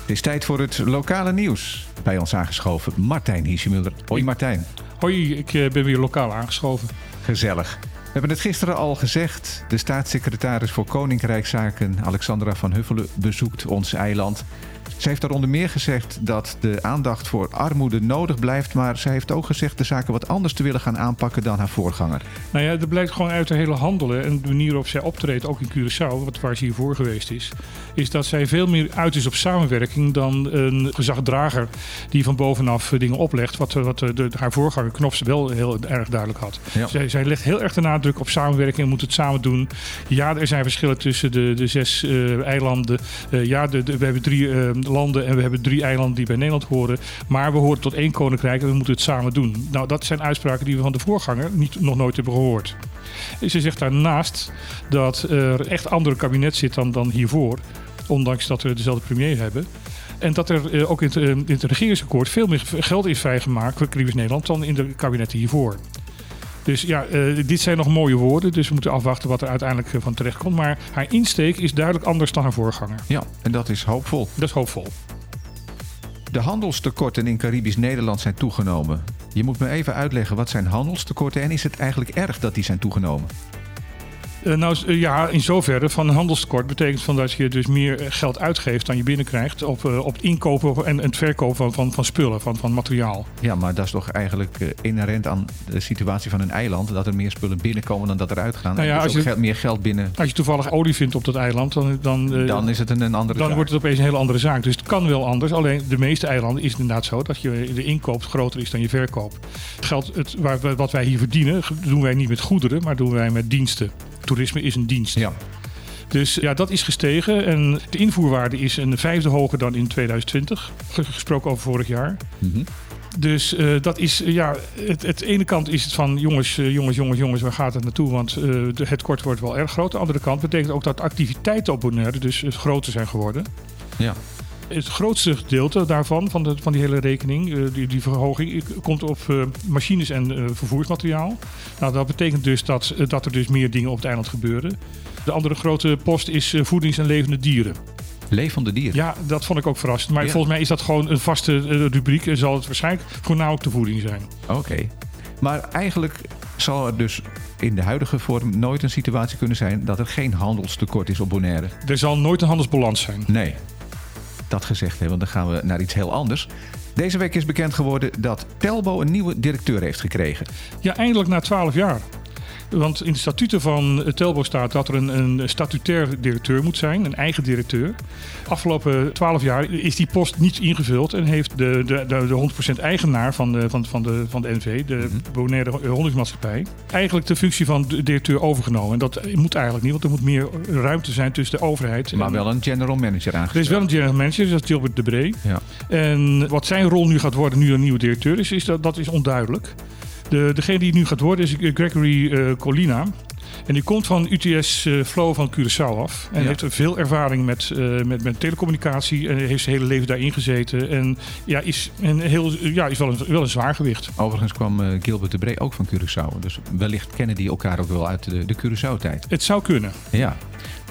Het is tijd voor het lokale nieuws. Bij ons aangeschoven Martijn Hiesemuller. Hoi Martijn. Hoi, ik eh, ben weer lokaal aangeschoven. Gezellig. We hebben het gisteren al gezegd. De staatssecretaris voor Koninkrijkszaken, Alexandra van Huffelen, bezoekt ons eiland. Ze heeft daar onder meer gezegd dat de aandacht voor armoede nodig blijft. Maar ze heeft ook gezegd de zaken wat anders te willen gaan aanpakken dan haar voorganger. Nou ja, er blijkt gewoon uit de hele handelen en de manier waarop zij optreedt, ook in Curaçao, wat, waar ze hiervoor geweest is, is dat zij veel meer uit is op samenwerking dan een gezagdrager die van bovenaf dingen oplegt. Wat, wat de, haar voorganger Knops wel heel erg duidelijk had. Ja. Zij, zij legt heel erg de nadruk op samenwerking en moet het samen doen. Ja, er zijn verschillen tussen de, de zes eh, eilanden. Eh, ja, de, we hebben drie eh, landen en we hebben drie eilanden die bij Nederland horen. Maar we horen tot één koninkrijk en we moeten het samen doen. Nou, dat zijn uitspraken die we van de voorganger niet, nog nooit hebben gehoord. Ze zegt daarnaast dat er echt ander kabinet zit dan, dan hiervoor. Ondanks dat we dezelfde premier hebben. En dat er ook in het, in het regeringsakkoord veel meer geld is vrijgemaakt voor Caribisch Nederland dan in de kabinetten hiervoor. Dus ja, eh, dit zijn nog mooie woorden. Dus we moeten afwachten wat er uiteindelijk eh, van terecht komt. Maar haar insteek is duidelijk anders dan haar voorganger. Ja, en dat is hoopvol. Dat is hoopvol. De handelstekorten in Caribisch Nederland zijn toegenomen. Je moet me even uitleggen wat zijn handelstekorten en is het eigenlijk erg dat die zijn toegenomen? Eh, nou, eh, ja, in zoverre van een handelstekort betekent van dat je dus meer eh, geld uitgeeft dan je binnenkrijgt op, op het inkopen en het verkopen van, van, van spullen, van, van materiaal. Ja, maar dat is toch eigenlijk inherent aan de situatie van een eiland. Dat er meer spullen binnenkomen dan dat er uitgaan. Nou ja, dus als ook je- geld- meer geld binnen. Als je toevallig olie vindt op dat eiland, dan, dan, Dan is het een, een andere dan zaak. wordt het opeens een hele andere zaak. Dus het kan wel anders. Alleen de meeste eilanden is het inderdaad zo dat je de inkoop groter is dan je verkoop. Geld, het, waar, wat wij hier verdienen, doen wij niet met goederen, maar doen wij met diensten. Toerisme is een dienst. Ja, Dus ja, dat is gestegen. En de invoerwaarde is een vijfde hoger dan in 2020. Ge- Gesproken over vorig jaar. Mhm. Dus eh, dat is, eh, ja, het, het ene kant is het van jongens, eh, jongens, jongens, jongens, waar gaat het naartoe? Want de, het kort wordt wel erg groot. De andere kant betekent ook dat activiteiten op Bonaire dus groter zijn geworden. ja. Het grootste gedeelte daarvan, van, de, van die hele rekening, eh, die, die verhoging, komt op eh, machines en eh, vervoersmateriaal. Nou, dat betekent dus dat, dat er dus meer dingen op het eiland gebeuren. De andere grote post is voedings- en levende dieren. Levende dieren. Ja, dat vond ik ook verrassend. Maar Ja. volgens mij is dat gewoon een vaste rubriek en zal het waarschijnlijk voornamelijk de voeding zijn. Oké. Maar eigenlijk zal er dus in de huidige vorm nooit een situatie kunnen zijn dat er geen handelstekort is op Bonaire. Er zal nooit een handelsbalans zijn. Nee. Dat gezegd hebben, dan gaan we naar iets heel anders. Deze week is bekend geworden dat Telbo een nieuwe directeur heeft gekregen. Ja, eindelijk na twaalf jaar. Want in de statuten van het Telbo staat dat er een, een statutair directeur moet zijn, een eigen directeur. Afgelopen twaalf jaar is die post niet ingevuld en heeft de, de, de, de 100% eigenaar van de, van, van, de, van de NV, de Bonaire Hondingsmaatschappij, eigenlijk de functie van de directeur overgenomen. En dat moet eigenlijk niet, want er moet meer ruimte zijn tussen de overheid Maar en wel een general manager er aangesteld. is wel een general manager, dat is Gilbert de Bree. Ja. En wat zijn rol nu gaat worden, nu een nieuwe directeur is, is dat, dat is onduidelijk. De, degene die het nu gaat worden is Gregory eh, Colina. En die komt van UTS eh, Flow van Curaçao af. En Ja. heeft veel ervaring met, eh, met, met telecommunicatie. En heeft zijn hele leven daarin gezeten. En ja, is, een heel, ja, is wel, een, wel een zwaargewicht. Overigens kwam Gilbert de Bree ook van Curaçao. Dus wellicht kennen die elkaar ook wel uit de, de Curaçao-tijd. Het zou kunnen. Ja.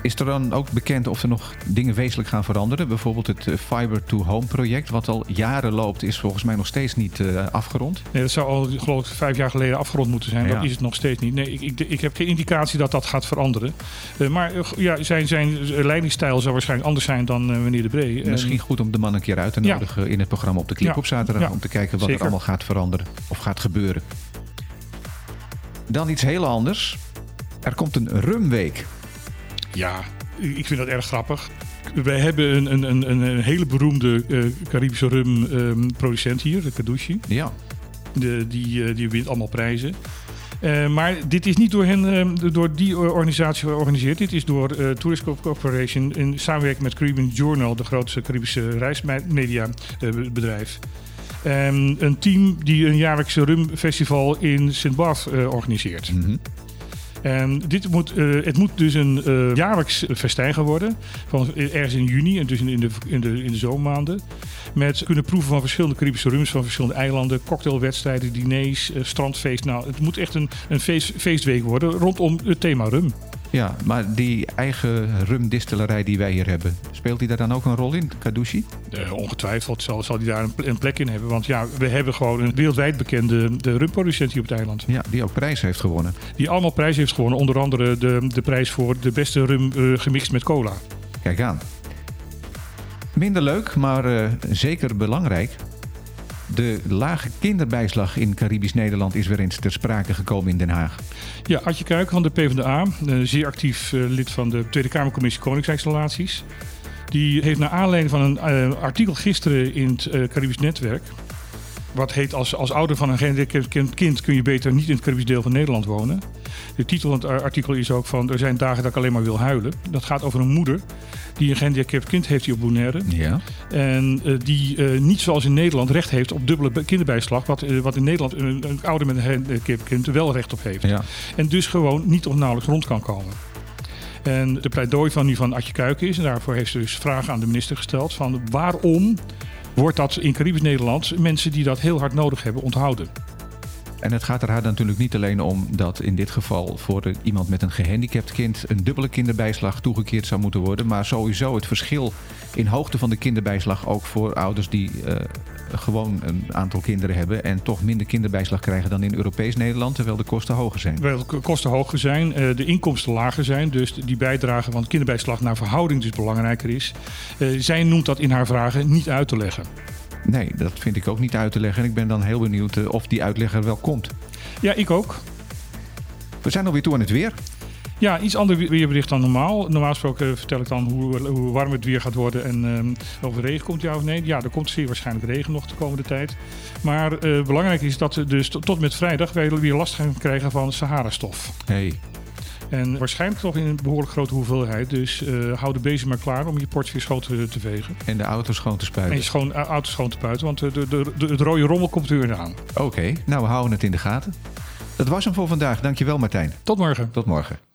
Is er dan ook bekend of er nog dingen wezenlijk gaan veranderen? Bijvoorbeeld het eh, Fiber to Home project, wat al jaren loopt, is volgens mij nog steeds niet eh, afgerond. Nee, dat zou al geloof ik vijf jaar geleden afgerond moeten zijn. Ja. Dat is het nog steeds niet. Nee, ik, ik, ik heb geen indicatie dat dat gaat veranderen. Eh, maar ja, zijn, zijn leidingsstijl zou waarschijnlijk anders zijn dan eh, meneer De Bree. En- Misschien goed om de man een keer uit te Ja. nodigen in het programma op de Clip Ja. op zaterdag. Om te kijken wat Zeker. er allemaal gaat veranderen of gaat gebeuren. Dan iets heel anders. Er komt een rumweek. Ja, ik vind dat erg grappig. Wij hebben een, een, een, een- hele beroemde eh, Caribische rum ehm, producent hier, de Kadushi. Ja, De, die, eh, die wint allemaal prijzen. Eh, maar dit is niet door, hen, eh, door die organisatie georganiseerd. Dit is door Tourist Corporation in samenwerking met Caribbean Journal, de grootste Caribische reismedia eh, bedrijf. Ehm, een team die een jaarlijkse rumfestival in Sint Bart eh, organiseert. mhm. En dit moet, eh, het moet dus een eh, jaarlijks festijn gaan worden. Van ergens in juni, en dus in, de, in, de, in de zomermaanden. Met kunnen proeven van verschillende Caribische rums van verschillende eilanden. Cocktailwedstrijden, diners, eh, strandfeest. Nou, het moet echt een, een feest, feestweek worden rondom het thema rum. Ja, maar die eigen rumdistillerij die wij hier hebben, speelt die daar dan ook een rol in, Kadushi? Uh, ongetwijfeld zal, zal die daar een, een, plek in hebben. Want ja, we hebben gewoon een wereldwijd bekende de rumproducent hier op het eiland. Ja, die ook prijs heeft gewonnen. Die allemaal prijs heeft gewonnen. Onder andere de, de prijs voor de beste rum uh, gemixt met cola. Kijk aan. Minder leuk, maar uh, zeker belangrijk. De lage kinderbijslag in Caribisch Nederland is weer eens ter sprake gekomen in Den Haag. Ja, Adje Kuik van de PvdA, zeer actief lid van de Tweede Kamercommissie Koningsrijksinstallaties. Die heeft naar aanleiding van een uh, artikel gisteren in het uh, Caribisch Netwerk. Wat heet als, als ouder van een gehandicapt kind kun je beter niet in het Caribisch deel van Nederland wonen. De titel van het artikel is ook van er zijn dagen dat ik alleen maar wil huilen. Dat gaat over een moeder die een gehandicapt kind heeft die op Bonaire. Ja. En uh, die uh, niet zoals in Nederland recht heeft op dubbele kinderbijslag. Wat, uh, wat in Nederland een, een ouder met een gehandicapt kind wel recht op heeft. Ja. En dus gewoon niet of nauwelijks rond kan komen. En de pleidooi van nu van Adje Kuiken is, en daarvoor heeft ze dus vragen aan de minister gesteld: van waarom wordt dat in Caribisch Nederland mensen die dat heel hard nodig hebben onthouden? En het gaat er haar natuurlijk niet alleen om dat in dit geval voor iemand met een gehandicapt kind een dubbele kinderbijslag toegekeerd zou moeten worden. Maar sowieso het verschil in hoogte van de kinderbijslag ook voor ouders die uh, gewoon een aantal kinderen hebben en toch minder kinderbijslag krijgen dan in Europees Nederland, terwijl de kosten hoger zijn. Terwijl de kosten hoger zijn, uh, de inkomsten lager zijn, dus die bijdrage van kinderbijslag naar verhouding dus belangrijker is. Uh, zij noemt dat in haar vragen niet uit te leggen. Nee, dat vind ik ook niet uit te leggen. En ik ben dan heel benieuwd uh, of die uitleg er wel komt. Ja, ik ook. We zijn alweer toe aan het weer. Ja, iets ander weerbericht dan normaal. Normaal gesproken vertel ik dan hoe, hoe warm het weer gaat worden en um, of er regen komt, ja of nee. Ja, er komt zeer waarschijnlijk regen nog de komende tijd. Maar uh, belangrijk is dat we dus tot met vrijdag wij weer last gaan krijgen van Sahara-stof. Hey. En waarschijnlijk toch in een behoorlijk grote hoeveelheid. Dus uh, hou de bezem maar klaar om je portje schoon te, te, vegen. En de auto schoon te spuiten. En je schoon, uh, auto schoon te spuiten, want de, de, de, het rode rommel komt er weer aan. Oké, okay, nou we houden het in de gaten. Dat was hem voor vandaag. Dankjewel Martijn. Tot morgen. Tot morgen.